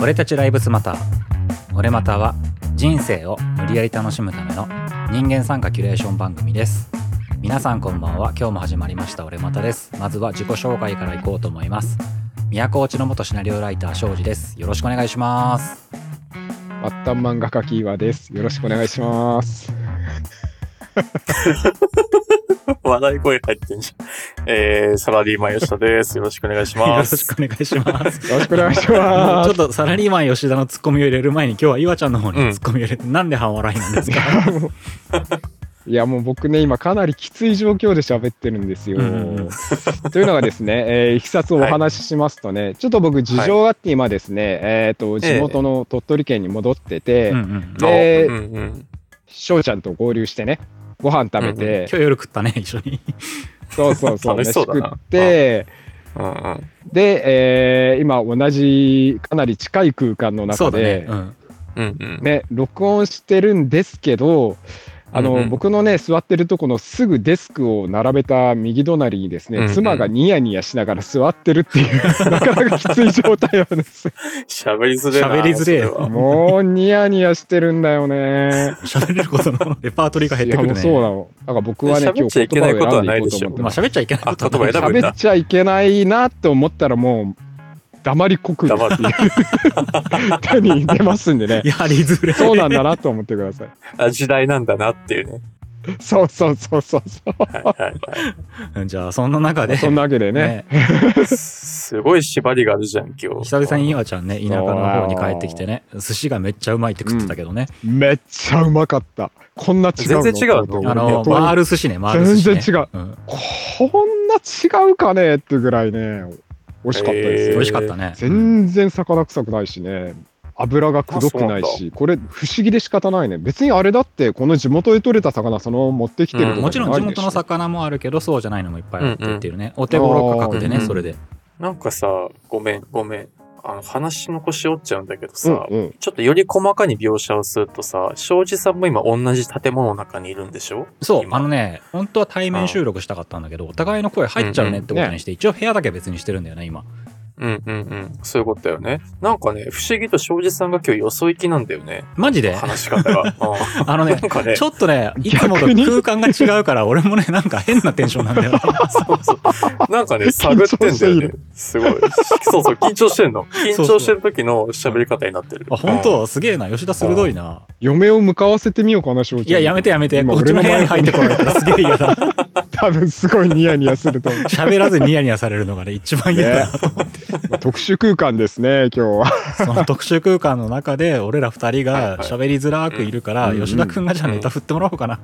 俺たちライブスマター俺マターは人生を無理やり楽しむための人間参加キュレーション番組です。皆さんこんばんは。今日も始まりました。俺マタです。まずは自己紹介からいこうと思います。都落ちの元シナリオライター庄司です。よろしくお願いします。末端漫画家キーワです。よろしくお願いします。笑い声入ってんじゃん。えー、サラリーマン吉田です。よろしくお願いしよます。ろしくお願いしますよろしくお願いします。ちょっとサラリーマン吉田のツッコミを入れる前に今日は岩ちゃんの方にツッコミを入れて、なんで半笑いなんですか？いや、もう僕ね、今かなりきつい状況で喋ってるんですよ。うんうんうんというのがですね、えーいきさつをお話ししますとね、ちょっと僕事情があって今ですね、えっ、と、地元の鳥取県に戻ってて、うんうんでうんうん。翔ちゃんと合流してね、ご飯食べて、今日夜食ったね一緒にそうそうそう、楽しそうだな。飯食って、うん。うん。で、えー今同じかなり近い空間の中で、ね、うん、うんうん。ね、録音してるんですけど、あの、うんうん僕のね、座ってるとこのすぐデスクを並べた右隣にですね、うんうん妻がニヤニヤしながら座ってるっていう、なかなかきつい状態なんです。喋りづれ。喋りづれもうニヤニヤしてるんだよね。喋れることのレパートリーが減ってくるねそうなの。だから僕はね、喋っちゃいけないことはないでしょまあ喋っちゃいけないことはあ言葉選ぶんだ喋っちゃいけないなって思ったらもう、黙りこくっていう手に出ますんでね。やりづれえそうなんだなと思ってください。あ時代なんだなっていうね。そうそうそうそうそう。はいはいはじゃあそんな中でそんなわけでね。すごい縛りがあるじゃん、今日。久々に岩ちゃんね田舎の方に帰ってきてね寿司がめっちゃうまいって食ってたけどね、めっちゃうまかった。こんな違うの？全然違うのあのと思って回る寿司ね回る寿司、ね、全然違ううん、こんな違うかねってぐらいね、美味しかったです。美味しかったね。全然魚臭くないしね、油がくどくないし、これ不思議で仕方ないね。別にあれだって、この地元で取れた魚そのまま持ってきてるとかうんもちろん地元の魚もあるけどそうじゃないのもいっぱいあってっていうね、お手頃価格でね、うんうん。それで。なんかさ、ごめん、ごめん。あの、話の腰折っちゃうんだけどさ、うんうん。ちょっとより細かに描写をするとさ、庄司さんも今同じ建物の中にいるんでしょ？そう今。あのね本当は対面収録したかったんだけどお互いの声入っちゃうねってことにして、一応部屋だけ別にしてるんだよね今うんうんうん。そういうことだよね。なんかね、不思議と庄司さんが今日よそ行きなんだよね。マジで？話し方が。うんあのねなんかねち、ょっとねいつもと空間が違うから俺もねなんか変なテンションなんだよねそうそう。なんかね、探ってんだよね。すごい。そうそう、緊張してんの。緊張してる時の喋り方になってる。あ本当？すげえな吉田鋭いな嫁を向かわせてみようかな、正直。いややめてやめて今こっちの部屋に入ってこられたらすげえ嫌だ 多分すごいニヤニヤすると思う。喋らずにニヤニヤされるのがね一番嫌だなと思って特殊空間ですね、今日は。その特殊空間の中で俺ら二人が喋りづらくいるから、うん。吉田くんがじゃあネタ振ってもらおうかな、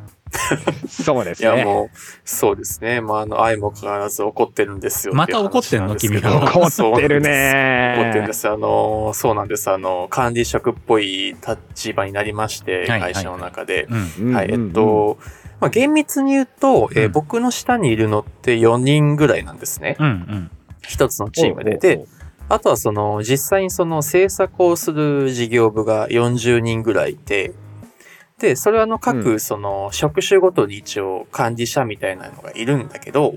そうですいや、もう、そうですね。まあ、あの、愛も変わらず怒ってるんですよ。また怒ってんの？君は。怒ってるねそうなんです。怒ってるんです。あの、そうなんです。あの、管理職っぽい立場になりまして、はいはい。会社の中で。はい、えっと、まあ、厳密に言うと、えーうん。僕の下にいるのって4人ぐらいなんですね。うんうん一つのチームで。で、あとはその、実際にその制作をする事業部が40人ぐらいいて、で、それはあのう各その職種ごとに一応管理者みたいなのがいるんだけど、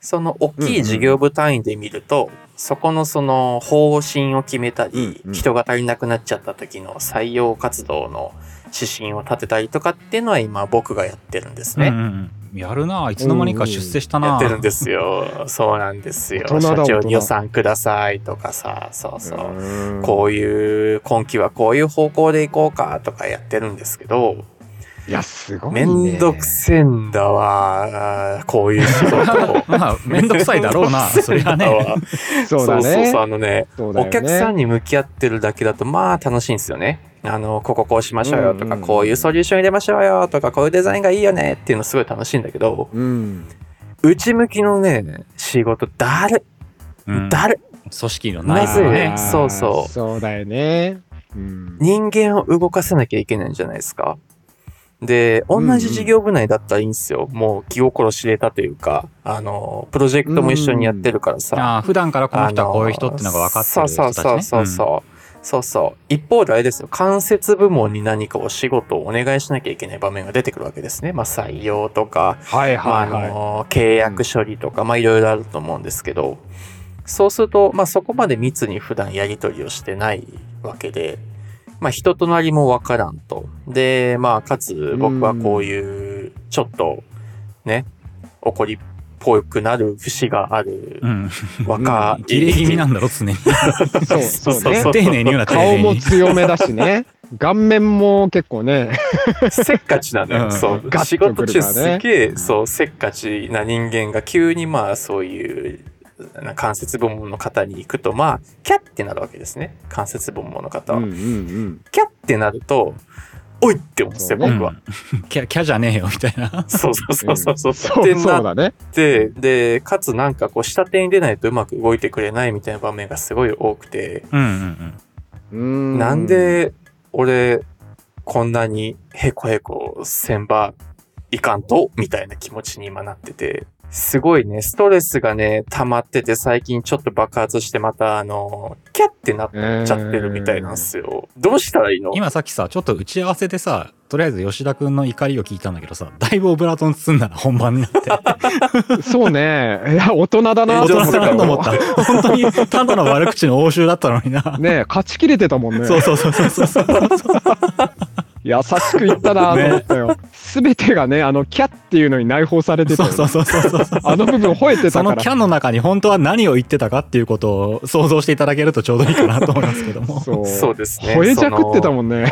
その大きい事業部単位で見ると、そこのその方針を決めたり、人が足りなくなっちゃった時の採用活動の指針を立てたりとかっていうのは今僕がやってるんですね。うんうんやるないつの間にか出世したなやってるんですよ。そうなんですよ。社長に予算くださいとかさ、そうそう。うんこういう、今期はこういう方向でいこうかとかやってるんですけど、いや、すごい、めね。んどくせえんだわ、こういう仕事。まあめんどくさいだろうな そりゃねそうだね。そうそうそう、あのね、ねお客さんに向き合ってるだけだと、まあ楽しいんですよね。あの、こここうしましょうよとか、うんうんこういうソリューション入れましょうよとか、こういうデザインがいいよねっていうのすごい楽しいんだけど、うん。内向きのね、仕事、だる、うんだる、組織の内まずいね部はねそうそうそうだよね。うん。人間を動かさなきゃいけないんじゃないですか。で、同じ事業部内だったらいいんですよ。もう気心知れたというか、あの、プロジェクトも一緒にやってるからさ。ああ普段からこの人はこういう人ってのが分かってる人たち、ね、そうそうそうそう。そうそう。一方であれですよ。間接部門に何かお仕事をお願いしなきゃいけない場面が出てくるわけですね。まあ採用とか、はいはいはい。の、契約処理とか、まあいろいろあると思うんですけど、そうすると、まあそこまで密に普段やり取りをしてないわけで、まあ人となりもわからんと。で、まあかつ僕はこういう、ちょっと、ね、怒りっぽくなる節があるうん。若い。切れ気味なんだろ、常に。そう、そうね。丁寧に言うな、丁顔も。強めだしね。顔面も結構ね、せっかちなのよ。うんそう。ガッと仕事中くるからねすげえ、そう、せっかちな人間が急にまあそういう、な関節部門の方に行くと、まあ、キャッてなるわけですね。関節部門の方は。うんうんうん。キャッてなると、おいって思うんですよ、僕は。うんキャキャじゃねえよ、みたいな。そうそうそうそうそう。そで、かつなんかこう、下手に出ないとうまく動いてくれないみたいな場面がすごい多くて、うんうんうーんなんで、俺、こんなにへこへこせんばいかんと？みたいな気持ちに今なってて、すごいね、ストレスがね、溜まってて、最近ちょっと爆発してまた、あの、キャッてなっちゃってるみたいなんですよ。どうしたらいいの？今さっきさ、ちょっと打ち合わせでさ、とりあえず吉田くんの怒りを聞いたんだけどさ、だいぶオブラートン包んだな、本番になって。そうね。いや、大人だな大人だなと思った。本当に、ただの悪口の応酬だったのにな。ね勝ち切れてたもんね。そうそうそうそうそう。優しく言ったなと思ったよ。すべてがね、あの、キャっていうのに内包されてたそうそうそうそうそう。あの部分吠えてそたから。のキャンの中に本当は何を言ってたかっていうことを想像していただけるとちょうどいいかなと思いますけども。そうそうですね。吠えじゃくってたもんね。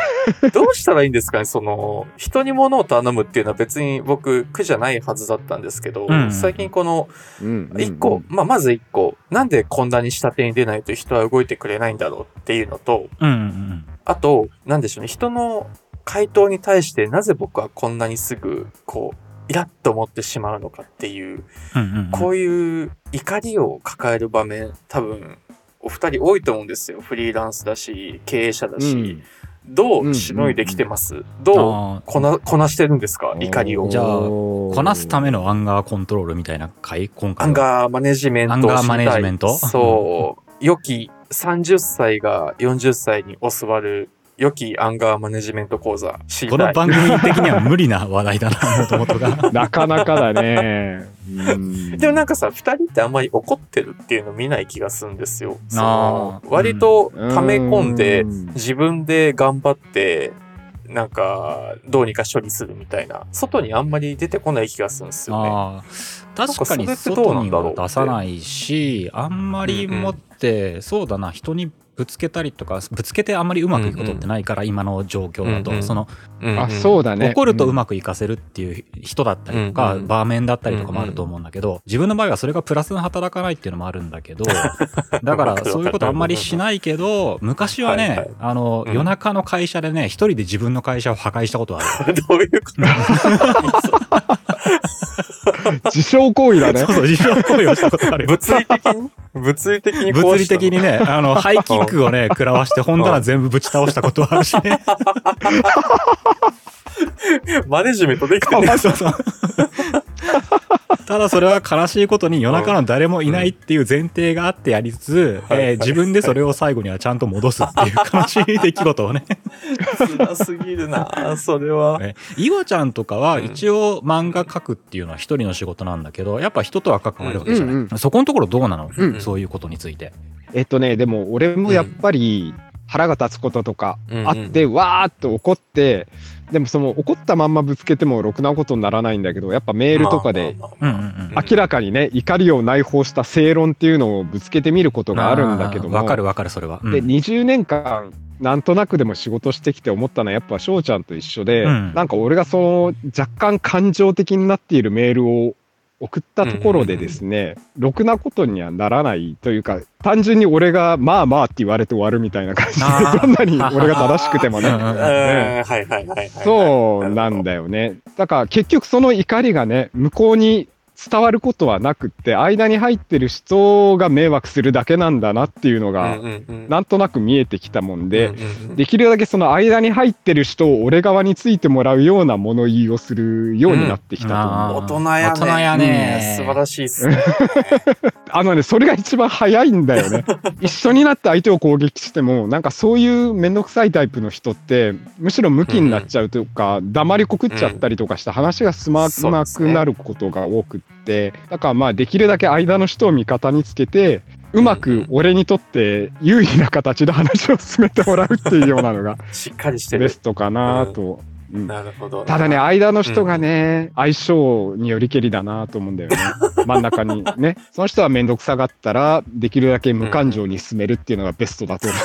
どうしたらいいんですかね？その、人に物を頼むっていうのは別に僕苦じゃないはずだったんですけど、うん最近この、うんうん一個、まあ、まず一個、なんでこんなに下手に出ないと人は動いてくれないんだろうっていうのと、うんうんあと、なんでしょうね、人の回答に対してなぜ僕はこんなにすぐ、こう、イラッと思ってしまうのかっていう、うん。うんうん。うんこういう怒りを抱える場面、多分、お二人多いと思うんですよ。フリーランスだし、経営者だし、どうしのいできてます、どうあこな、こなしてるんですか？怒りを。じゃあここなすためのアンガーコントロールみたいな回今回は。アンガーマネジメントをアンガーマネジメント？そう。良き30歳が40歳に教わる良きアンガーマネジメント講座知りたい。この番組的には無理な話題だな、もともとが。なかなかだね。うんでもなんかさ、二人ってあんまり怒ってるっていうの見ない気がするんですよ。そのあー割と溜め込んでうん自分で頑張って、なんか、どうにか処理するみたいな、外にあんまり出てこない気がするんですよね。ああ確かになんかそれってどう外になんだろうっては出さないしあんまり持って、そうだな人にぶつけたりとかぶつけてあんまりうまくいくことってないから、今の状況だと、うんうん。そのうんあ、そうだね。怒るとうままくいかせるっていう人だったりとか、うんうん場面だったりとかもあると思うんだけど、自分の場合はそれがプラスに働かないっていうのもあるんだけど だからそういうことあんまりしないけど昔はね、はいはい。あの、うん。夜中の会社でね一人で自分の会社を破壊したことはある。どういうこと？自傷行為だね。そう。そう、自傷行為をしたことあるよ。物理的に？物理的に物理的にね、あの、ハイキックをね、食らわして本棚全部ぶち倒したことはあるしね。マネジメントできてね。そうそう。ただそれは悲しいことに夜中の誰もいないっていう前提があってやりつつ、はいえー自分でそれを最後にはちゃんと戻すっていう 悲しい出来事をね。辛すぎるなそれは。え岩ちゃんとかは一応漫画描くっていうのは一人の仕事なんだけど、やっぱ人とは関わるわけじゃない。うんそこのところどうなの、うんそういうことについて。えっとね、でも俺もやっぱり腹が立つこととかあって、わーっと怒って、でもその怒ったまんまぶつけてもろくなことにならないんだけど、やっぱメールとかで明らかにね、怒りを内包した正論っていうのをぶつけてみることがあるんだけども、わかるわかる、それは。うん。で、20年間、なんとなくでも仕事してきて思ったのは、やっぱ翔ちゃんと一緒で、うん。なんか俺がその若干感情的になっているメールを送ったところでですね、ろくなことにはならないというか、単純に俺がまあまあって言われて終わるみたいな感じで、どんなに俺が正しくてもね。うんうんうんはいはいはいはい。そうなんだよね。だから結局その怒りがね、向こうに伝わることはなくって、間に入ってる人が迷惑するだけなんだなっていうのが、なんとなく見えてきたもんで、できるだけその間に入ってる人を俺側についてもらうような物言いをするようになってきたと思う。大人やね。大人やねうん素晴らしいっすね。あのね、それが一番早いんだよね。一緒になって相手を攻撃しても、なんかそういうめんどくさいタイプの人って、むしろムキになっちゃうとか、黙りこくっちゃったりとかして話が進まなくなることが多くって、だからまあできるだけ間の人を味方につけて、うまく俺にとって有利な形で話を進めてもらうっていうようなのが しっかりしてベる。ストかなと。うんなるほど。ただね、間の人がね、相性によりけりだなと思うんだよね。真ん中にね。その人はめんどくさがったら、できるだけ無感情に進めるっていうのがベストだと思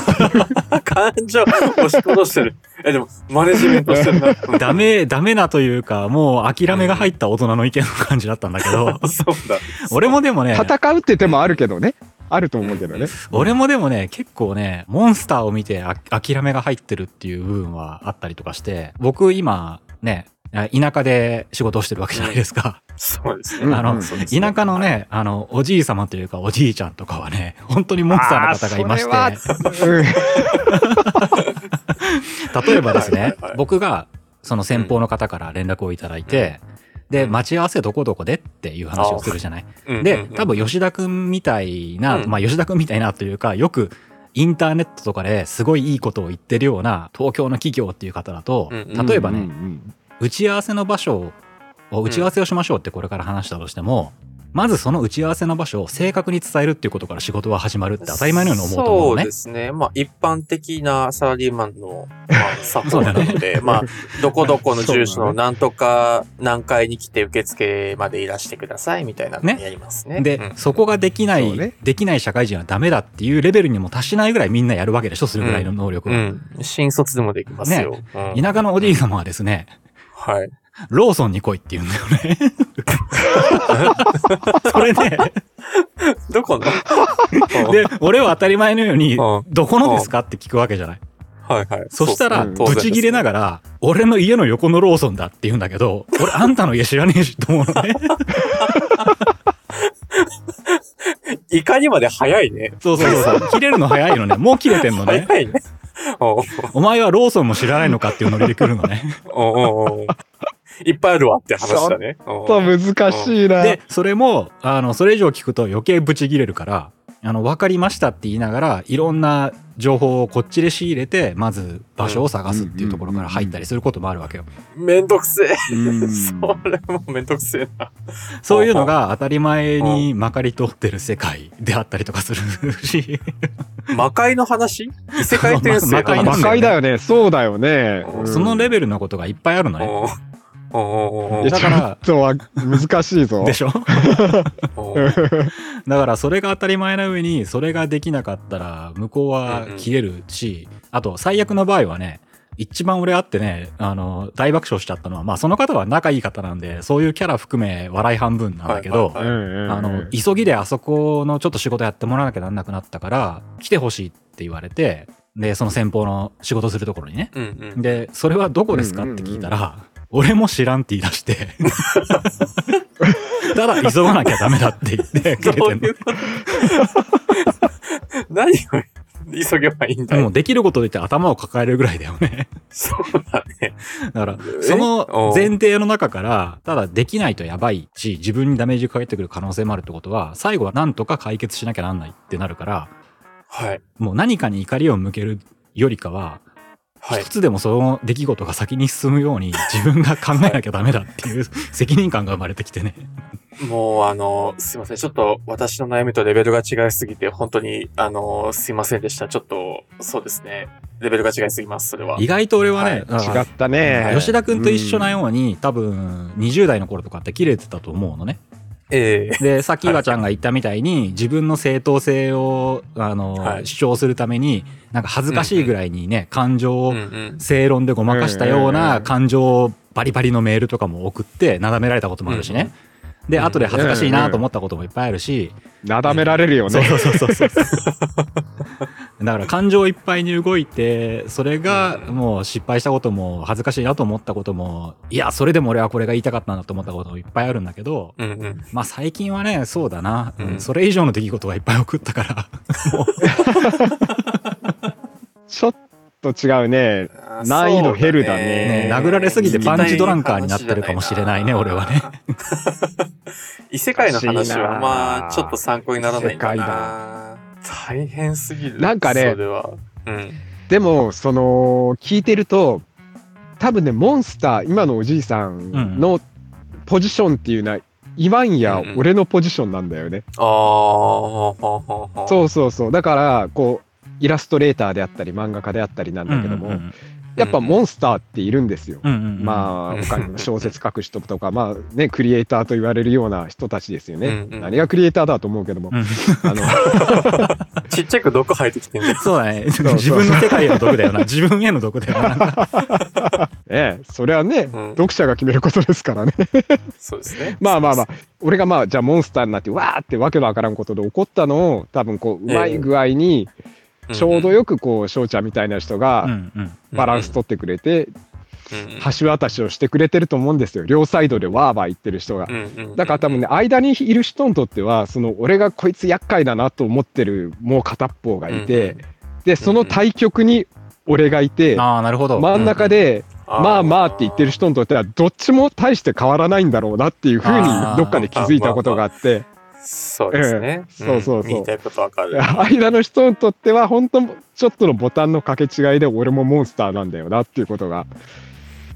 う。感情押し戻してる。え、でも、マネジメントしてるな。ダメ、ダメなというか、もう諦めが入った大人の意見の感じだったんだけど、そうだ。俺もでもね、戦うって手もあるけどね。あると思うけどね。俺もでもね、結構ね、モンスターを見てあ諦めが入ってるっていう部分はあったりとかして、僕今、ね、田舎で仕事をしてるわけじゃないですか。そうですね。うんあの、田舎のね、あの、おじい様というかおじいちゃんとかはね、本当にモンスターの方がいまして、例えばですねはいはいはい、僕がその先方の方から連絡をいただいて、で、うん待ち合わせどこどこでっていう話をするじゃない？うんで多分吉田くんみたいな、うん。まあ吉田くんみたいなというか、よくインターネットとかですごいいいことを言ってるような東京の企業っていう方だと、例えばね、打ち合わせの場所を、打ち合わせをしましょうってこれから話したとしても、まずその打ち合わせの場所を正確に伝えるっていうことから仕事は始まるって当たり前のように思うと思うのねそうで。すね。まあ、一般的なサラリーマンの、まあ、作法なので、まあ、どこどこの住所のなんとか何階に来て受付までいらしてくださいみたいなのねやりますね。で、うんそこができない、ねできない社会人はダメだっていうレベルにも達しないぐらいみんなやるわけでしょ、するぐらいの能力は。うん。新卒でもできますよ。うん田舎のおじい様はですね、はい。ローソンに来いって言うんだよね。それで、どこの？で、俺は当たり前のようにうん、どこのですかって聞くわけじゃない？はいはい。そしたら、ブチ切れながら、俺の家の横のローソンだって言うんだけど、俺あんたの家知らねえしと思うのね。いかにまで早いね。そうそうそうそう。切れるの早いのね。もう切れてんのね。早いね。お前はローソンも知らないのかっていうノリで来るのね。おうおいっぱいあるわって話だね。ちょっと難しいな。で、それも、あの、それ以上聞くと余計ブチ切れるから、あの、分かりましたって言いながら、いろんな情報をこっちで仕入れて、まず場所を探すっていうところから入ったりすることもあるわけよ。めんどくせえ。うん それもめんどくせえな。そういうのが当たり前にまかり通ってる世界であったりとかするし、魔界の話？異世界転生 魔界だよね界だよね。そうだよね。うんそのレベルのことがいっぱいあるのね。だからちょっとは難しいぞ。でしょ？だからそれが当たり前な上に、それができなかったら、向こうは切れるし、あと最悪の場合はね、一番俺あってね、あの、大爆笑しちゃったのは、まあその方は仲いい方なんで、そういうキャラ含め笑い半分なんだけど、あの、急ぎであそこのちょっと仕事やってもらわなきゃなんなくなったから、来てほしいって言われて、で、その先方の仕事するところにね。うんうん。で、それはどこですかって聞いたら、俺も知らんって言い出して、ただ急がなきゃダメだって言ってくれてんの何を急げばいいんだよ。もうできることで言って頭を抱えるぐらいだよね。そうだね。だからえ、その前提の中から、ただできないとやばいし、自分にダメージかけてくる可能性もあるってことは、最後はなんとか解決しなきゃなんないってなるから、はい。もう何かに怒りを向けるよりかは、はい一。つでもその出来事が先に進むように 自分が考えなきゃダメだっていう責任感が生まれてきてね。もうあの、すいません。ちょっと私の悩みとレベルが違いすぎて、本当に、あの、すいませんでした。ちょっと、そうですね。レベルが違いすぎます、それは。意外と俺はね、はい違ったね。吉田くんと一緒なように、多分20代の頃とかって切れてたと思うのね。ええで、さっき岩ちゃんが言ったみたいに、自分の正当性を、あの、はい主張するために、なんか恥ずかしいぐらいにね、感情をうんうん。正論でごまかしたようなん感情バリバリのメールとかも送って、なだめられたこともあるしね。で、うん後で恥ずかしいなと思ったこともいっぱいあるし、なだめられるよね。そうそうそうそう。だから感情いっぱいに動いて、それがうん。もう失敗したことも恥ずかしいなと思ったことも、いや、それでも俺はこれが言いたかったなと思ったこともいっぱいあるんだけど、うんうん。まあ最近はね、そうだな、うん。うん。それ以上の出来事がいっぱい起こったから、ちょっと違うね。あ難易度減るだね。ね。殴られすぎてパンチドランカーになってるかもしれないね俺はね。異世界の話は、なまあ、ちょっと参考にならないか異世界な。大変すぎる。なんかねそれは。うん。でも、その、聞いてると、多分ね、モンスター、今のおじいさんのポジションっていうのは、今やうんうん俺のポジションなんだよね。ああ、そうそうそう。だから、こう、イラストレーターであったり、漫画家であったりなんだけども、うんうんやっぱモンスターっているんですよ。うんうんうんまあ、他にも小説書く人とか、まあね、クリエイターと言われるような人たちですよね。うんうん何がクリエイターだと思うけども。うんあの、ちっちゃく毒生えてきてんだよ。そうだね。う自分の世界への毒だよな。自分への毒だよな。ええ、それはね、うん読者が決めることですからね。そうですね。まあまあまあ、俺がまあ、じゃあモンスターになって、わーってわけのわからんことで怒ったのを、多分こう、うまい具合に、ちょうどよくこう、翔ちゃんみたいな人うが。バランス取ってくれて、うん橋渡しをしてくれてると思うんですよ。両サイドでワーワー言ってる人が。だから多分ね、間にいる人にとっては、その俺がこいつ厄介だなと思ってるもう片っ方がいて、で、その対極に俺がいて、ああ、なるほど。真ん中で、まあまあって言ってる人にとっては、どっちも大して変わらないんだろうなっていうふうにどっかで気づいたことがあって、そうですね。ええそうそうそうん言いたいことわかる。間の人にとっては、本当ちょっとのボタンの掛け違いで俺もモンスターなんだよなっていうことが、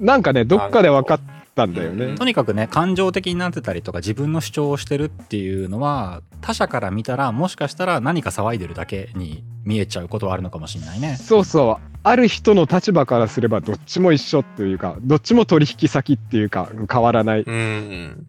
なんかね、どっかで分かったんだよね。とにかくね、感情的になってたりとか、自分の主張をしてるっていうのは、他者から見たら、もしかしたら何か騒いでるだけに見えちゃうことはあるのかもしれないね。そうそう。ある人の立場からすればどっちも一緒というか、どっちも取引先っていうか、変わらない。うん。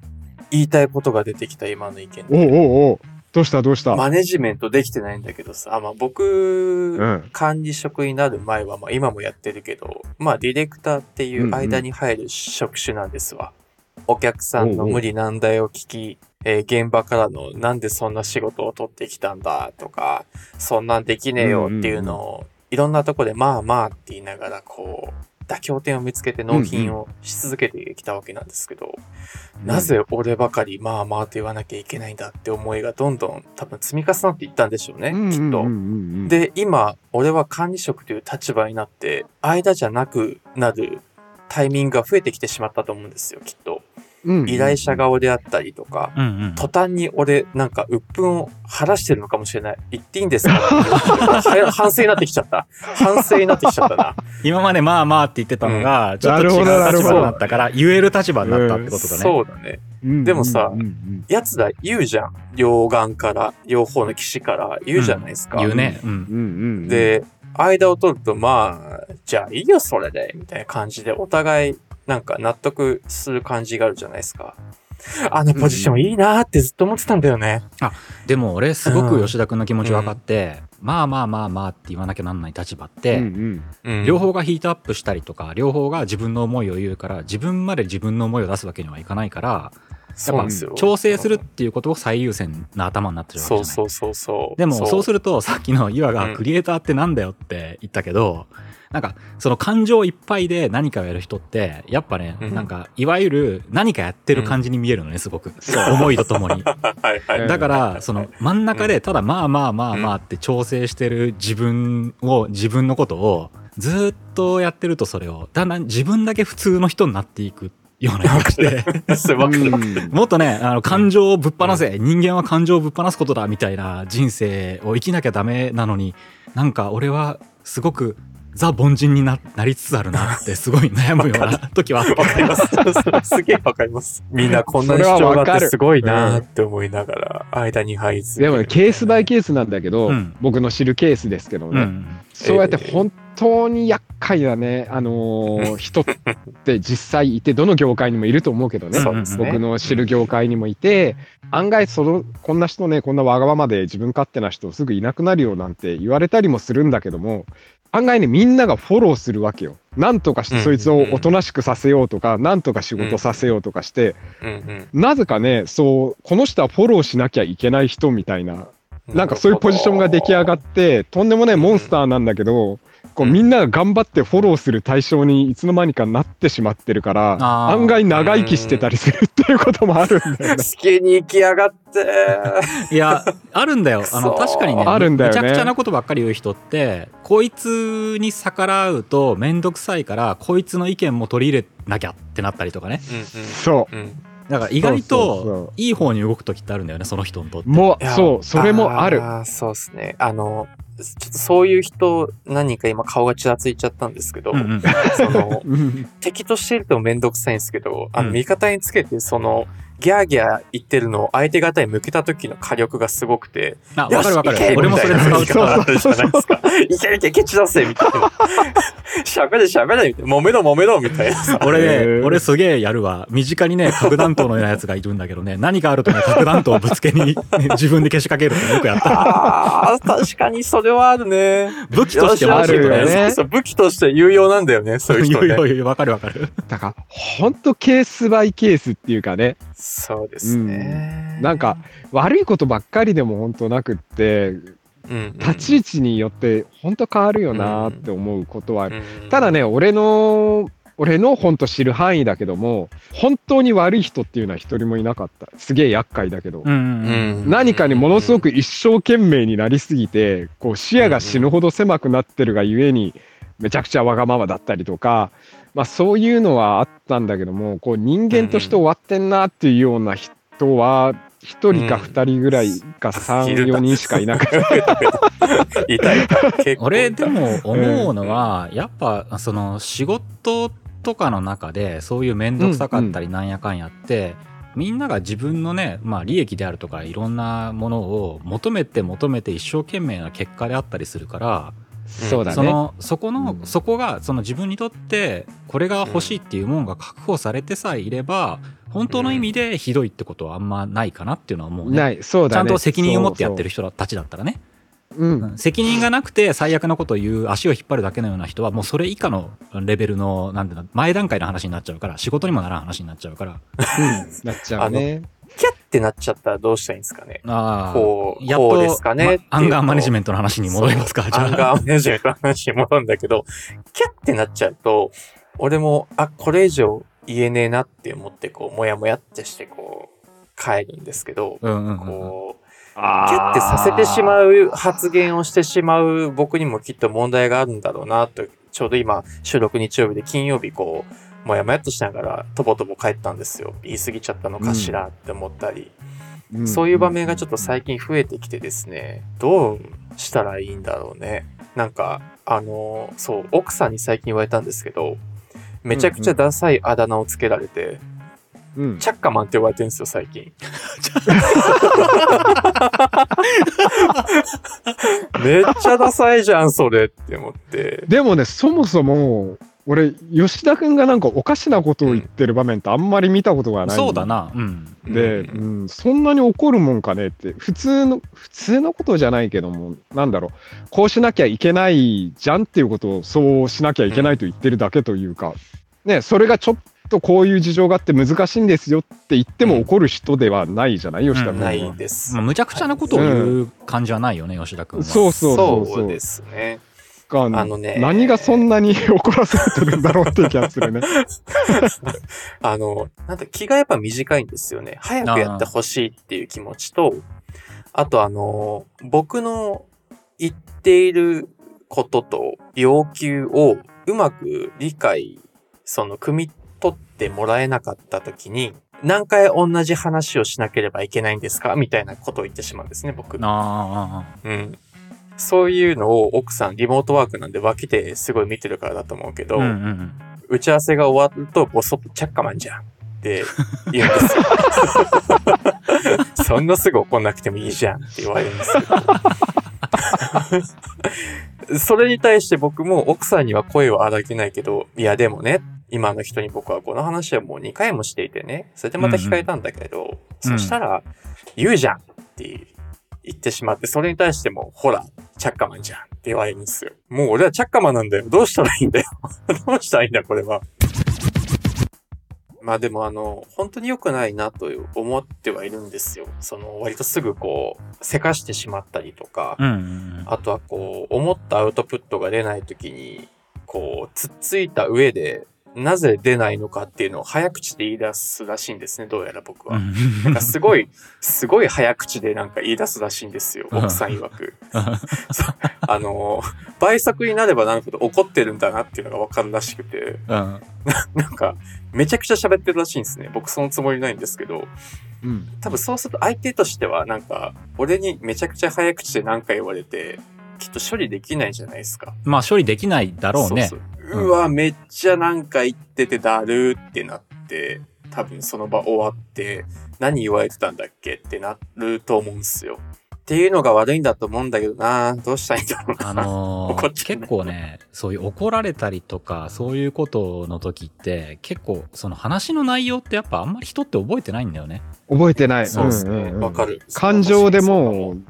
言いたいことが出てきた今の意見。おうおうおう。どうしたどうした、マネジメントできてないんだけどさ、まあ僕、うん。管理職になる前は、まあ今もやってるけど、まあディレクターっていう間に入る職種なんですわ。お客さんの無理難題を聞き、えー現場からのなんでそんな仕事を取ってきたんだとか、そんなんできねえよっていうのを、いろんなとこでまあまあって言いながら、こう、妥協点を見つけて納品をし続けてきたわけなんですけど、なぜ俺ばかりまあまあと言わなきゃいけないんだって思いがどんどん多分積み重なっていったんでしょうね、きっと。うんうんうんうん、で、今、俺は管理職という立場になって、間じゃなくなるタイミングが増えてきてしまったと思うんですよ、きっと。うん依頼者側であったりとか、うんうん。途端に俺、なんか、鬱憤を晴らしてるのかもしれない。言っていいんですか？は反省になってきちゃった。反省になってきちゃったな。今までまあまあって言ってたのが、ちょっと違う立場になったから、言える立場になったってことだね。そうだね。うんでもさうんうん奴ら言うじゃん。両岸から、両方の岸から言うじゃないですか。言うね。うん。うんうんうん、で、間を取ると、まあ、じゃあいいよ、それで、みたいな感じで、お互い、なんか納得する感じがあるじゃないですか。あのポジションいいなーってずっと思ってたんだよね。でも俺すごく吉田君の気持ち分かって、まあまあまあまあって言わなきゃなんない立場って、うんうんうん両方がヒートアップしたりとか両方が自分の思いを言うから自分まで自分の思いを出すわけにはいかないからやっぱ。調整するっていうことを最優先な頭になってるわけじゃないそうそうそうそう。でもそう。するるとさっきの岩うんがクリエイターってなんだよって言ったけど、なんかその感情いっぱいで何かをやる人ってやっぱね、うん。なんかいわゆる何かやってる感じに見えるのねすごく、思いとともに。はいだからその真ん中でただまあまあまあまあって調整してる自分を自分のことをずっとやってるとそれをだんだん自分だけ普通の人になっていくような気がして。それわかる。うん。もっとねあの感情をぶっ放せ。人間は感情をぶっ放すことだみたいな人生を生きなきゃダメなのになんか俺はすごくザ凡人にななりつつあるなってすごい悩むような時はあるわかります。それすげえわかります。みんなこんなに主張があってすごいなーって思いながら、間に入り続ける。でもね、ケースバイケースなんだけど、うん。僕の知るケースですけどね、うん。そうやって本当に厄介なね、あのー 人って実際いて、どの業界にもいると思うけどね、ね。僕の知る業界にもいて、案外その、こんな人ね、こんなわがままで自分勝手な人すぐいなくなるよなんて言われたりもするんだけども、案外ね、みんながフォローするわけよ。なんとかしてそいつをおとなしくさせようとか、なんとか仕事させようとかして、うんなぜかね、そう、この人はフォローしなきゃいけない人みたいな、うん。なんかそういうポジションが出来上がって、とんでもないモンスターなんだけど、こうみんなが頑張ってフォローする対象にいつの間にかなってしまってるから、案外長生きしてたりするっていうこともあるんだよね。好きに行きやがっていや、あるんだよ。あの、そう確かにね、あるんだよねめちゃくちゃなことばっかり言う人って、こいつに逆らうとめんどくさいから、こいつの意見も取り入れなきゃってなったりとかね。そうんうん。うん。だから意外そうそうそと、いい方に動く時ってあるんだよね、その人にとって。う。もう、そう、それもある。そうですね。あの、ちょっとそういう人、何人か今顔がちらついちゃったんですけど、うんうん。その、う ん敵としているとめんどくさいんですけど、あの、うん。味方につけて、その、ギャーギャー言ってるのを相手方に向けた時の火力がすごくて、あ、わかるわかる。俺もそれ使うけど。みたいなあるじゃないですか。いけいけ、ケチ出せみたいな。喋れ喋れみたいな。揉めろ揉めろみたいなさ。俺ね、俺すげえやるわ。身近にね、核弾頭のようなやつがいるんだけどね、何かあるとね、核弾頭をぶつけに、ね自分で消しかけるってよくやった。ああ、確かにそれはあるね。武器としてもあるよねそうそう武器として有用なんだよね、そういう人ね。いやいやいやわかるわかる。だから、ほんとケースバイケースっていうかね、そうですね。なんか、悪いことばっかりでも本当なくって、うんうん、立ち位置によって本当変わるよなって思うことはある。うんただね、俺の、俺の本当知る範囲だけども、本当に悪い人っていうのは一人もいなかった。すげえ厄介だけど。うんうんうん何かにものすごく一生懸命になりすぎて、こう視野が死ぬほど狭くなってるがゆえに、めちゃくちゃわがままだったりとか、まあそういうのはあったんだけども、こう人間として終わってんなっていうような人は、一人か二人ぐらいか三、いる四人しかいなくて。いたいた。結構俺でも思うのは、やっぱその仕事とかの中でそういう面倒くさかったりなんやかんやって、みんなが自分のね、まあ利益であるとかいろんなものを求めて求めて一生懸命な結果であったりするから、そうだね。そのそこの、うんそこがその自分にとってこれが欲しいっていうもんが確保されてさえいれば本当の意味でひどいってことはあんまないかなっていうのは思うね。ない、そうだね。ちゃんと責任を持ってやってる人。人たちだったらね。うん。うん責任がなくて最悪なことを言う足を引っ張るだけのような人はもうそれ以下のレベルのなんていうの前段階の話になっちゃうから仕事にもならん話になっちゃうからうんなっちゃうね。ってなっちゃったらどうしたらいいんですかね。ああこう、やっことうですかねまアンガーマネジメントの話に戻りますかじゃあ。アンガーマネジメントの話に戻るんだけど、キャってなっちゃうと、俺も、あ、これ以上言えねえなって思って、こう、もやもやってして、こう、帰るんですけど、うんうんうんこう、あキャってさせてしまう発言をしてしまう僕にもきっと問題があるんだろうなと、ちょうど今、収録日曜日で金曜日こう、もやもやっとしながら、とぼとぼ帰ったんですよ。言い過ぎちゃったのかしらって思ったり。うんそういう場面がちょっと最近増えてきてですね、どうしたらいいんだろうね。なんか、あの、そう、奥さんに最近言われたんですけど、めちゃくちゃダサいあだ名をつけられて、うん。チャッカマンって言われてるんですよ、最近。めっちゃダサいじゃん、それって思って。でもね、そもそも、俺、吉田くんがなんかおかしなことを言ってる場面ってあんまり見たことがない。そうだ。なうんで、ううんん、そんなに怒るもんかねって、普通の、普通のことじゃないけども、なんだろう、こうしなきゃいけないじゃんっていうことを、そうしなきゃいけないと言ってるだけというか、ね、それがちょっとこういう事情があって難しいんですよって言っても怒る人ではないじゃない、吉田くんは。ないですまあ。むちゃくちゃなことを言う感じはないよね吉田君はそうそうそうそうそうですね。があのね何がそんなに怒らせてるんだろうっていう気がするね。あの、なんだ、気がやっぱ短いんですよね。早くやってほしいっていう気持ちと、あとあの、僕の言っていることと要求をうまく理解、その、汲み取ってもらえなかった時に、何回同じ話をしなければいけないんですかみたいなことを言ってしまうんですね、僕。あうん。そういうのを奥さんリモートワークなんで分けてすごい見てるからだと思うけど、あうんうんうん打ち合わせが終わるとボソッとチャッカマンじゃんって言うんですよ。そんなすぐ怒んなくてもいいじゃんって言われるんですけど。それに対して僕も奥さんには声を荒げないけど、いやでもね、今の人に僕はこの話はもう2回もしていてね、それでまた聞かれたんだけど、そしたら、言うじゃんって言ってしまって、それに対しても、ほら、チャッカマンじゃんって言われるんですよ。もう俺はチャッカマンなんだよ。どうしたらいいんだよ。どうしたらいいんだ、これは。まあでもあの、本当に良くないなと思ってはいるんですよ。その、割とすぐこう、せかしてしまったりとか、うんうんあとはこう、思ったアウトプットが出ないときに、こう、つっついた上で、なぜ出ないのかっていうのを早口で言い出すらしいんですね、どうやら僕は。うんなんかすごい、すごい早口でなんか言い出すらしいんですよ、奥さん曰く。あの、倍速になればなるほど怒ってるんだなっていうのがわかるらしくて、うんなんか、めちゃくちゃ喋ってるらしいんですね。僕そのつもりないんですけど、うん。多分そうすると相手としてはなんか、俺にめちゃくちゃ早口で何か言われて、きっと処理できないじゃないですか。まあ処理できないだろうねそうそううわ、めっちゃなんか言っててだるーってなって、多分その場終わって、何言われてたんだっけってなると思うんですよ。っていうのが悪いんだと思うんだけどなどうしたらいいんだろうな。あのー 結構ね、そういう怒られたりとか、そういうことの時って、結構、その話の内容ってやっぱあんまり人って覚えてないんだよね。覚えてない。そうですね。んんうんわ、かる。感情でもうう、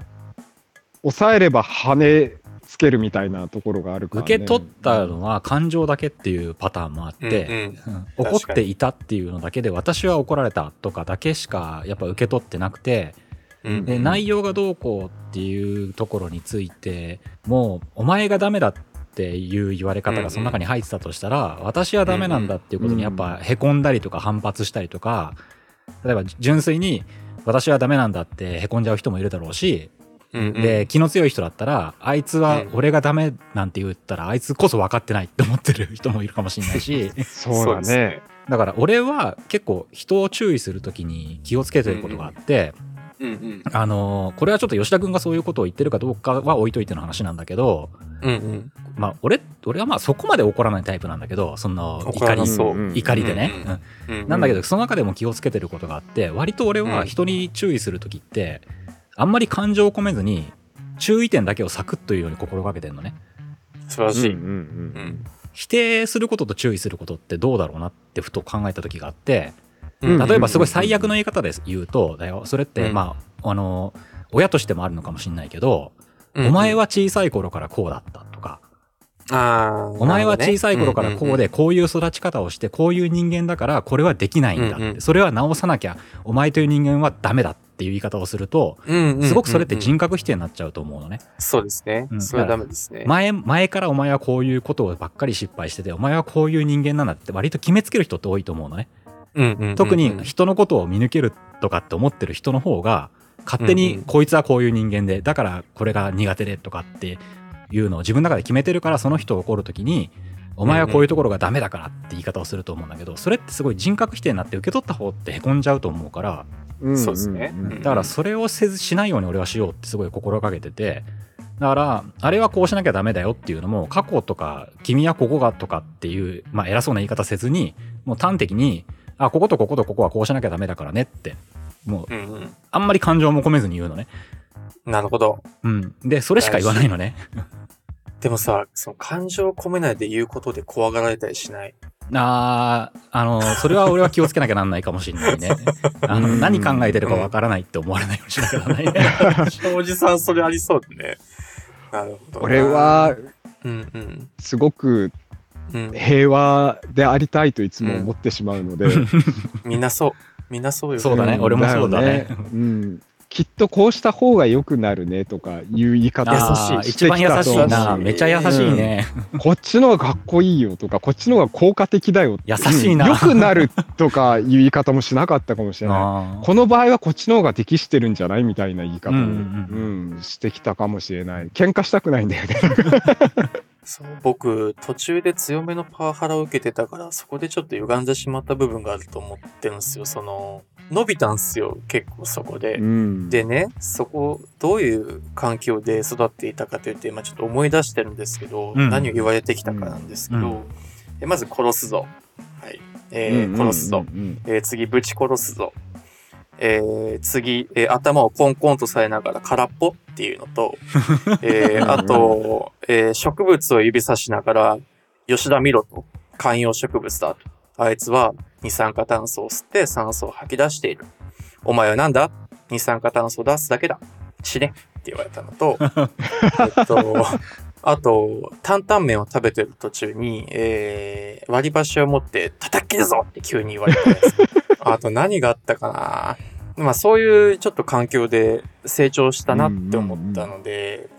抑えれば跳ねつけるみたいなところがあるから、ね。受け取ったのは感情だけっていうパターンもあって、うんうん怒っていたっていうのだけで、私は怒られたとかだけしかやっぱ受け取ってなくて、うんで内容がどうこうっていうところについてもうお前がダメだっていう言われ方がその中に入ってたとしたら、私はダメなんだっていうことにやっぱへこんだりとか反発したりとか例えば純粋に私はダメなんだってへこんじゃう人もいるだろうし、うんうん。で気の強い人だったらあいつはうん。俺がダメなんて言ったらあいつこそ分かってないって思ってる 人もいるかもしれないし。そうだね。だから俺は結構人を注意するときに気をつけてることがあって、うんうん。あのーこれはちょっと吉田君がそういうことを言ってるかどうかは置いといての話なんだけど、うんうん。まあ、俺、俺はまあそこまで怒らないタイプなんだけど、その怒怒り怒りでね。うんうん。なんだけど、その中でも気をつけてることがあって、割と俺は人に注意するときって、あんまり感情を込めずに、注意点だけをサクッというように心がけてるのね。素晴らしい。うんうんうん否定することと注意することってどうだろうなってふと考えた時があって、うん例えばすごい最悪の言い方で言うと、だよ、それって、うん。まあ、あの、親としてもあるのかもしれないけど、うんお前は小さい頃からこうだったとか、ああ。お前は小さい頃からこうで、こういう育ち方をして、こういう人間だから、これはできないんだって、それは直さなきゃ、お前という人間はダメだっていう言い方をすると、すごくそれって人格否定になっちゃうと思うのね。そうですねう。んそれはダメですね。前、前からお前はこういうことをばっかり失敗してて、お前はこういう人間なんだって割と決めつける人って多いと思うのね。特に人のことを見抜けるとかって思ってる人の方が、勝手にこいつはこういう人間で、だからこれが苦手でとかっていうのを自分の中で決めてるから、その人が怒るときに、お前はこういうところがダメだからって言い方をすると思うんだけど、それってすごい人格否定になって受け取った方ってへこんじゃうと思うから、うんそうですねんんうんだからそれをせずしないように俺はしようってすごい心がけてて、だから、あれはこうしなきゃダメだよっていうのも、過去とか、君はここがとかっていう、まあ偉そうな言い方せずに、もう端的に、あ、こことこことここはこうしなきゃダメだからねって、もう、うんうん。あんまり感情も込めずに言うのね。なるほど。うん。で、それしか言わないのね。でもさ、その感情を込めないで言うことで怖がられたりしない？あーあの、それは俺は気をつけなきゃなんないかもしれないね。あの、うん何考えてるかわからないって思われないようにしなきゃならないね。庄司さんそれありそうでね。なるほどな。俺は、うんうん。すごくうん。平和でありたいといつも思ってしまうので。みんなそう。みんなそうよ。そうだね俺もそうだねようん。きっとこうした方が良くなるねとかいう言い方あ優しいー一番優しい優な。めっちゃ優しいね。こっちの方がかっこいいよとか、こっちの方が効果的だよ。優しいなうん良くなるとかいう言い方もしなかったかもしれない。この場合はこっちの方が適してるんじゃないみたいな言い方を、ううんうんしてきたかもしれない。喧嘩したくないんだよね。そう僕、途中で強めのパワハラを受けてたから、そこでちょっと歪んでしまった部分があると思ってるんですよ。その、伸びたんすよ、結構そこで。うん、でね、そこ、どういう環境で育っていたかというと、今ちょっと思い出してるんですけど、うん何を言われてきたかなんですけど、うんえまず殺すぞ。はい。えーうん殺すぞ。うんえー次、ぶち殺すぞ。えー次、えー頭をコンコンとされながら空っぽっていうのと、えーあと、えー植物を指さしながら、吉田見ろと、観葉植物だと。あいつは二酸化炭素を吸って酸素を吐き出している。お前はなんだ？二酸化炭素を出すだけだ。死ねって言われたのと、えっと、あと、担々麺を食べてる途中に、えー割り箸を持って叩き切るぞって急に言われたやつ。あと何があったかな？まあそういうちょっと環境で成長したなって思ったので、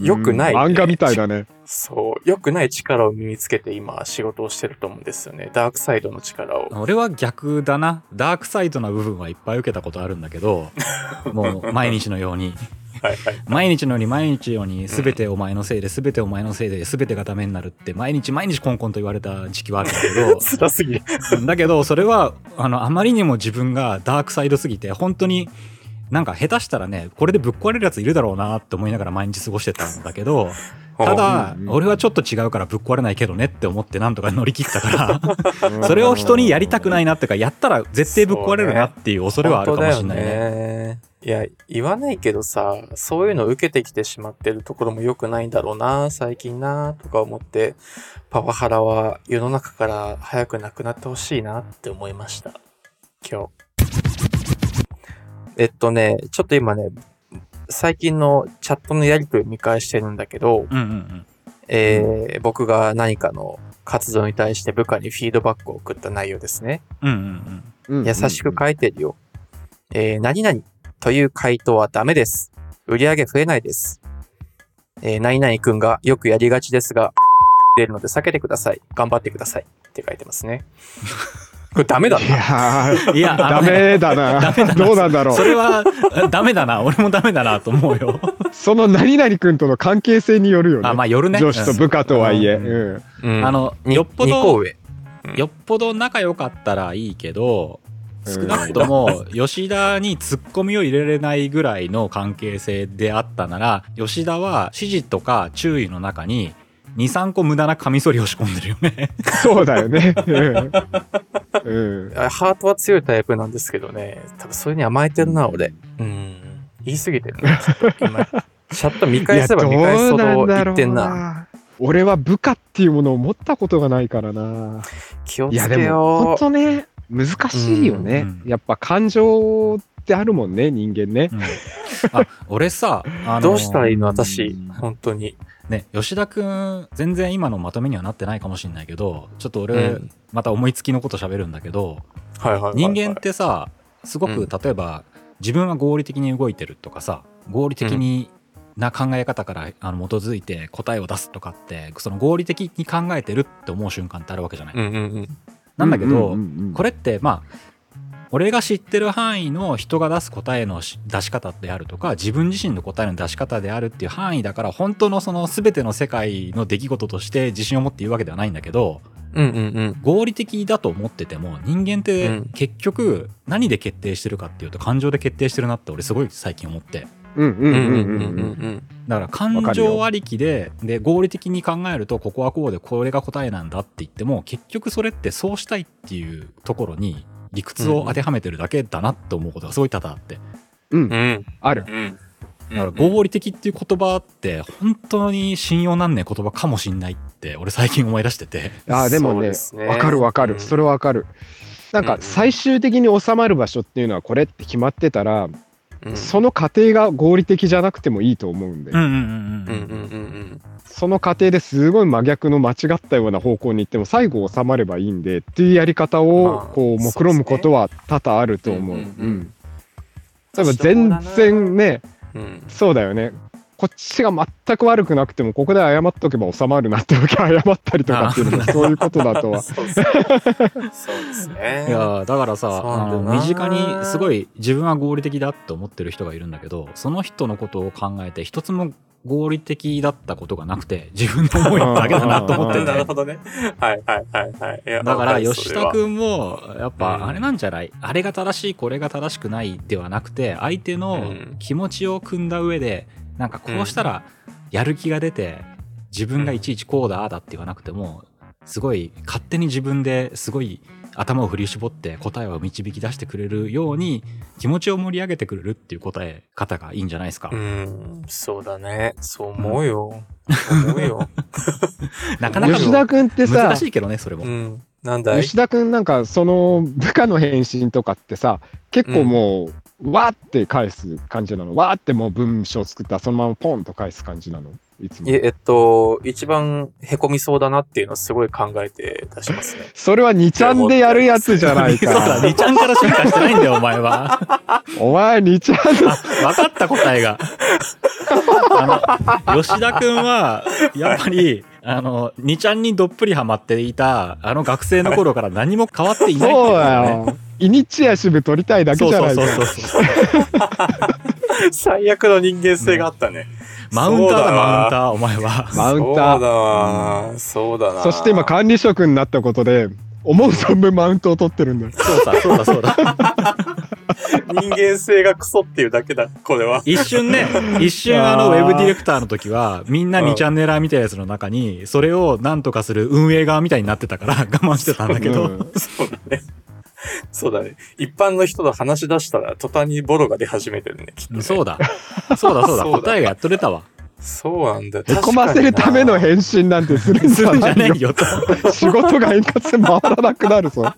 良くない、漫画みたいだね。そう、良くない力を身につけて今仕事をしてると思うんですよね。ダークサイドの力を。俺は逆だな。ダークサイドな部分はいっぱい受けたことあるんだけど、もう毎日のように、はいはい。毎日のように毎日のように全てお前のせいで全てお前のせいで全てがダメになるって毎日毎日コンコンと言われた時期はあるんだけど、辛すぎる。だけどそれはあのあまりにも自分がダークサイドすぎて本当になんか下手したらねこれでぶっ壊れるやついるだろうなって思いながら毎日過ごしてたんだけど ただ、俺はちょっと違うからぶっ壊れないけどねって思ってなんとか乗り切ったから それを人にやりたくないなってかやったら絶対ぶっ壊れるなっていう恐れはあるかもしれないねいや、言わないけどさ、そういうの受けてきてしまってるところも良くないんだろうな、最近な、とか思って、パワハラは世の中から早くなくなってほしいなって思いました。今日。えっとね、ちょっと今ね、最近のチャットのやりとり見返してるんだけど、うんうんうんえー僕が何かの活動に対して部下にフィードバックを送った内容ですね。うんうんうん優しく書いてるよ。えー何々という回答はダメです。売り上げ増えないです。えー何々くんがよくやりがちですが、出るので避けてください。頑張ってください。って書いてますね。これダメだいな。いやあダメだな。ダメだな。どうなんだろう。それは ダメだな。俺もダメだなと思うよ。その何々君との関係性によるよね。あまあ夜ね。上司と部下とはいえ、うん。あのによっぽど。よっぽど仲良かったらいいけどうん。少なくとも吉田にツッコミを入れれないぐらいの関係性であったなら吉田は指示とか注意の中に23個無駄なカミソリを仕込んでるよねそうだよね。うん。うんあハートは強いタイプなんですけどね。多分それに甘えてるな、俺。うん。言い過ぎてるな。ちょっと今、チャット見返せば見返すほど言ってんな。な。俺は部下っていうものを持ったことがないからな。気をいやつけでも、本よ当ね、難しいよね。うんうんやっぱ感情ってあるもんね、人間ねう。んあ俺さあのう。どうしたらいいの私。本当に。ね吉田くん全然今のまとめにはなってないかもしれないけどちょっと俺、うんまた思いつきのこと喋るんだけどはいはいはいはい。人間ってさすごくうん例えば、自分は合理的に動いてるとかさ合理的にな考え方からあの基づいて答えを出すとかってその合理的に考えてるって思う瞬間ってあるわけじゃない。うんうんうん。なんだけど、ここれってまあ俺が知ってる範囲の人が出す答えのし出し方であるとか自分自身の答えの出し方であるっていう範囲だから本当のその全ての世界の出来事として自信を持って言うわけではないんだけどうんうんうん。合理的だと思ってても人間ってうん。結局何で決定してるかっていうと感情で決定してるなって俺すごい最近思って。だから感情ありきでで合理的に考えるとここはこうでこれが答えなんだって言っても結局それってそうしたいっていうところに理屈を当てはめてるだけだなって思うことがすごい多々あってうんうん。うん。ある。うん。だから合理的っていう言葉って本当に信用なんねえ言葉かもしんないって俺最近思い出しててあーでもねそうですねわかるわかる、うんそれわかるなんか最終的に収まる場所っていうのはこれって決まってたら、うんその過程が合理的じゃなくてもいいと思うんで、その過程ですごい真逆の間違ったような方向に行っても最後収まればいいんでっていうやり方まをあこう目論むことは多々あると思う。例えば全然ねうん。うん。そうだよねこっちが全く悪くなくてもここで謝っとけば収まるなって時は謝ったりとかっていうのもそういうことだとは。そうですね。そうですね。いやだからさ身近にすごい自分は合理的だって思ってる人がいるんだけどその人のことを考えて一つも合理的だったことがなくて自分の思いだけだなと思ってて なるほどね。はいはいはいはい。いやだから吉田君もやっうんぱあれなんじゃない、あれが正しいこれが正しくないではなくて相手のうん気持ちを汲んだ上でなんかこうしたらやる気が出て自分がいちいちこうだああだって言わなくてもすごい勝手に自分ですごい頭を振り絞って答えを導き出してくれるように気持ちを盛り上げてくれるっていう答え方がいいんじゃないですか。うん、そうだね。そう思うよ。そう思うよ。なかなか吉田君ってさ難しいけどねそれも。うん。なんだい？吉田君なんかその部下の返信とかってさ結構もう、わーって返す感じなのわーってもう文章作ったらそのままポンと返す感じなのいつもいえ、えっと、一番凹みそうだなっていうのをすごい考えて出しますね。それは2ちゃんでやるやつじゃない そうだ、か2ちゃんから進化してないんだよ、お前は。お前2ちゃんの分かった答えが。あの、吉田くんは、やっぱり、あの、2ちゃんにどっぷりハマっていた、あの学生の頃から何も変わっていないっていそうねだよイニチアシブ取りたいだけじゃないかそうそうそうそう。最悪の人間性があったね。マウンターだ、マウンター、お前は。マウンタそうだーなそうだなそして今管理職になったことで思う存分マウントを取ってるんだよそうさ、そうだ、そうだ。人間性がクソっていうだけだ、これは。一瞬ね、一瞬あのウェブディレクターの時は、みんなうん2チャンネラーみたいなやつの中に、それをなんとかする運営側みたいになってたから我慢してたんだけど、うんそうだね。そうだね。一般の人と話し出したら、途端にボロが出始めてるね、きっと、ね。そうだ。そうだそうだ。そうだ答えがやっとれたわ。そうなんだよ。へこませるための返信なんてするんじゃするんじゃないいよと。仕事が円滑に回らなくなるぞ。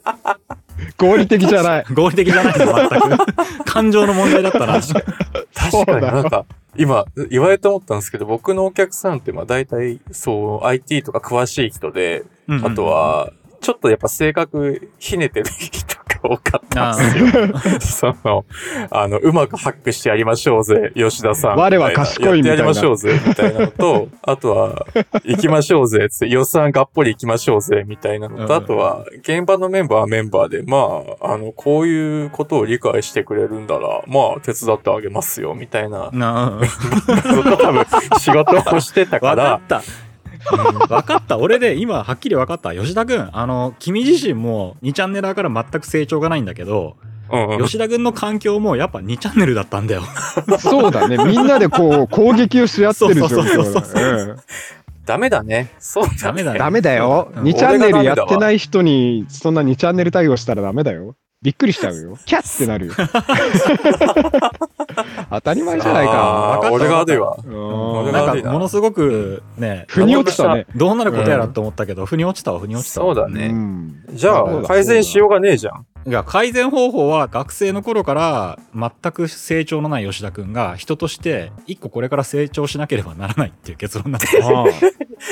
合理的じゃない。合理的じゃないの、全く。感情の問題だったな。確かになんか、今、言われて思ったんですけど、僕のお客さんって、まあ大体、そう、IT とか詳しい人で、うんうんあと、は、ちょっとやっぱ性格ひねてる人が多かったんですよ。その、あの、うまくハックしてやりましょうぜ、吉田さん。我は賢いみたいなやってやりましょうぜ、みたいなのと、あとは、行きましょうぜ、つって、予算がっぽり行きましょうぜ、みたいなのと、うんあとは、現場のメンバーはメンバーで、まあ、あの、こういうことを理解してくれるんだら、まあ、手伝ってあげますよ、みたいな、な 多分、仕事をしてたか、わからった。分かった。俺で今はっきり分かった。吉田くん、あの、君自身も2チャンネラーから全く成長がないんだけど、うんうん。吉田くんの環境もやっぱ2チャンネルだったんだよ。そうだね。みんなでこう、攻撃をし合ってる状況だ。うんダメだね。そうだダメだね。ダメだよ。うん2チャンネルやってない人に、そんな2チャンネル対応したらダメだよ。びっくりしちゃうよ。キャッってなるよ。当たり前じゃないか。俺が悪いわ。うんなんかものすごくね、腑に落ちたね。どうなることやらと思ったけど、腑に落ちたわ、腑に落ちたそうだね。んじゃあ、改善しようがねえじゃん。いや、改善方法は学生の頃から全く成長のない吉田くんが人として一個これから成長しなければならないっていう結論なんでああ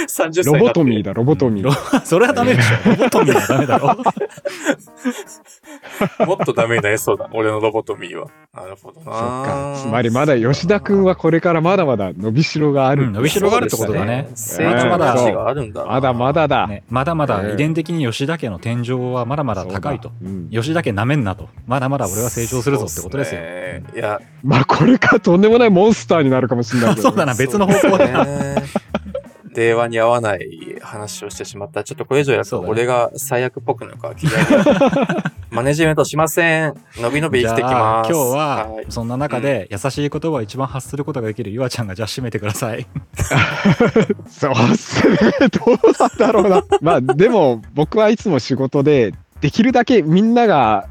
30歳ロボトミーだ。だ、ロボトミロー。それはダメでしょ。ロボトミーはダメだろ。もっとダメになりそうだ。俺のロボトミーは。なるほどな。そっか。つまりまだ吉田くんはこれからまだまだ伸びしろがある。うん伸びしろがあるってことだねねまだまだ成長の価値があるんだな。まだまだだ。ね、まだまだ遺伝的に吉田家の天井はまだまだ高いと。うん吉田家なめんなと。まだまだ俺は成長するぞってことですよ。すねいや、まあこれからとんでもないモンスターになるかもしれないけど。そうだな、別の方向で。そうですね令和に合わない話をしてしまった。ちょっとこれ以上やると俺が最悪っぽくなるから嫌いでマネジメントしません。伸び伸び生きてきます。今日は、いそんな中で優しい言葉を一番発することができるゆあちゃんがじゃあ締めてください。そうっすね。どうなんだろうな。まあでも僕はいつも仕事でできるだけみんなが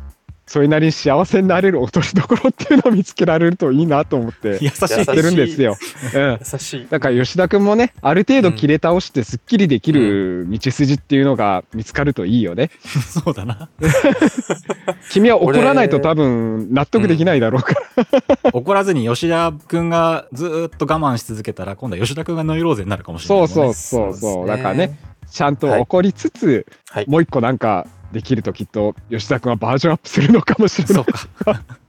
それなりに幸せになれる落としどころっていうのを見つけられるといいなと思って優しいやってるんですよ。うん。優しい。だから吉田くんもね、ある程度切れ倒してすっきりできる道筋っていうのが見つかるといいよね。そうだな。君は怒らないと多分納得できないだろうから。怒らずに吉田くんがずーっと我慢し続けたら、今度は吉田くんがノイローゼになるかもしれないもんね、そうそうそうそう。だからね、。ちゃんと怒りつつ、はい。もう一個なんかできるときっと吉田くんはバージョンアップするのかもしれない。そうか。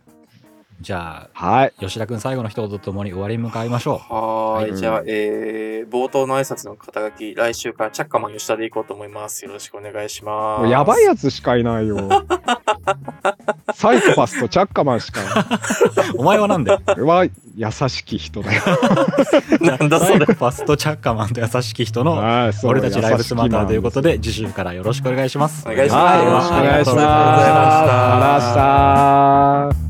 じゃはい。あ、吉田くん最後の一言とともに終わりに向かいましょはーい。うんじゃあ、えー、冒頭の挨拶の肩書き、来週からチャッカマン吉田でいこうと思います。よろしくお願いします。やばいやつしかいないよ。サイコパスとチャッカマンしか。お前はなんで？は優しき人だよ。なんだそれ。サイコパスとチャッカマンと優しき人の俺たちライブスマターということで。で、次週からよろしくお願いします。お願いしますはい、よろしくお願いします。ありがとうございました。